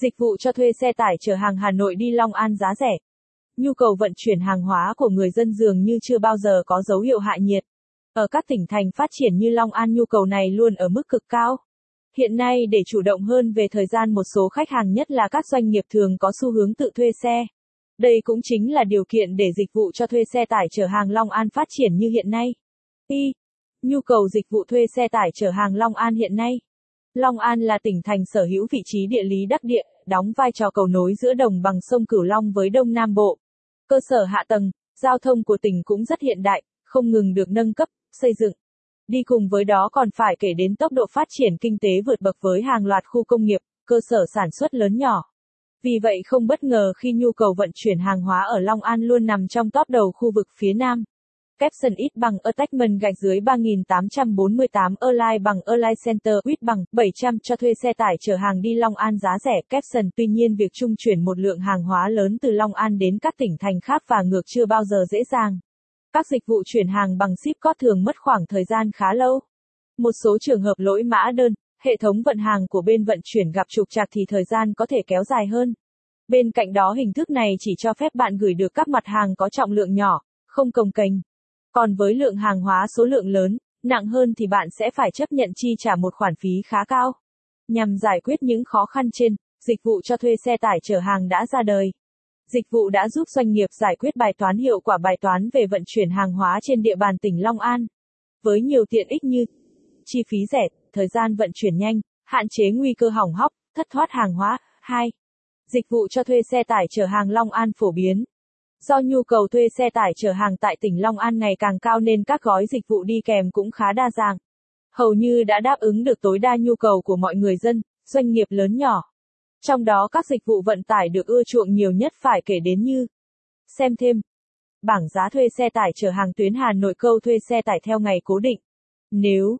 Dịch vụ cho thuê xe tải chở hàng Hà Nội đi Long An giá rẻ. Nhu cầu vận chuyển hàng hóa của người dân dường như chưa bao giờ có dấu hiệu hạ nhiệt. Ở các tỉnh thành phát triển như Long An nhu cầu này luôn ở mức cực cao. Hiện nay, để chủ động hơn về thời gian, một số khách hàng, nhất là các doanh nghiệp thường có xu hướng tự thuê xe. Đây cũng chính là điều kiện để dịch vụ cho thuê xe tải chở hàng Long An phát triển như hiện nay. Y. Nhu cầu dịch vụ thuê xe tải chở hàng Long An hiện nay. Long An là tỉnh thành sở hữu vị trí địa lý đắc địa, đóng vai trò cầu nối giữa đồng bằng sông Cửu Long với Đông Nam Bộ. Cơ sở hạ tầng, giao thông của tỉnh cũng rất hiện đại, không ngừng được nâng cấp, xây dựng. Đi cùng với đó còn phải kể đến tốc độ phát triển kinh tế vượt bậc với hàng loạt khu công nghiệp, cơ sở sản xuất lớn nhỏ. Vì vậy không bất ngờ khi nhu cầu vận chuyển hàng hóa ở Long An luôn nằm trong top đầu khu vực phía Nam. Capson ít bằng attachment gạch dưới 3848 Align bằng Align Center ít bằng 700 cho thuê xe tải chở hàng đi Long An giá rẻ Capson tuy nhiên việc trung chuyển một lượng hàng hóa lớn từ Long An đến các tỉnh thành khác và ngược chưa bao giờ dễ dàng. Các dịch vụ chuyển hàng bằng ship có thường mất khoảng thời gian khá lâu. Một số trường hợp lỗi mã đơn, hệ thống vận hàng của bên vận chuyển gặp trục trặc thì thời gian có thể kéo dài hơn. Bên cạnh đó hình thức này chỉ cho phép bạn gửi được các mặt hàng có trọng lượng nhỏ, không cồng kềnh. Còn với lượng hàng hóa số lượng lớn, nặng hơn thì bạn sẽ phải chấp nhận chi trả một khoản phí khá cao. Nhằm giải quyết những khó khăn trên, dịch vụ cho thuê xe tải chở hàng đã ra đời. Dịch vụ đã giúp doanh nghiệp giải quyết bài toán hiệu quả bài toán về vận chuyển hàng hóa trên địa bàn tỉnh Long An. Với nhiều tiện ích như chi phí rẻ, thời gian vận chuyển nhanh, hạn chế nguy cơ hỏng hóc, thất thoát hàng hóa. 2. Dịch vụ cho thuê xe tải chở hàng Long An phổ biến. Do nhu cầu thuê xe tải chở hàng tại tỉnh Long An ngày càng cao nên các gói dịch vụ đi kèm cũng khá đa dạng. Hầu như đã đáp ứng được tối đa nhu cầu của mọi người dân, doanh nghiệp lớn nhỏ. Trong đó các dịch vụ vận tải được ưa chuộng nhiều nhất phải kể đến như Xem thêm Bảng giá thuê xe tải chở hàng tuyến Hà Nội câu thuê xe tải theo ngày cố định. Nếu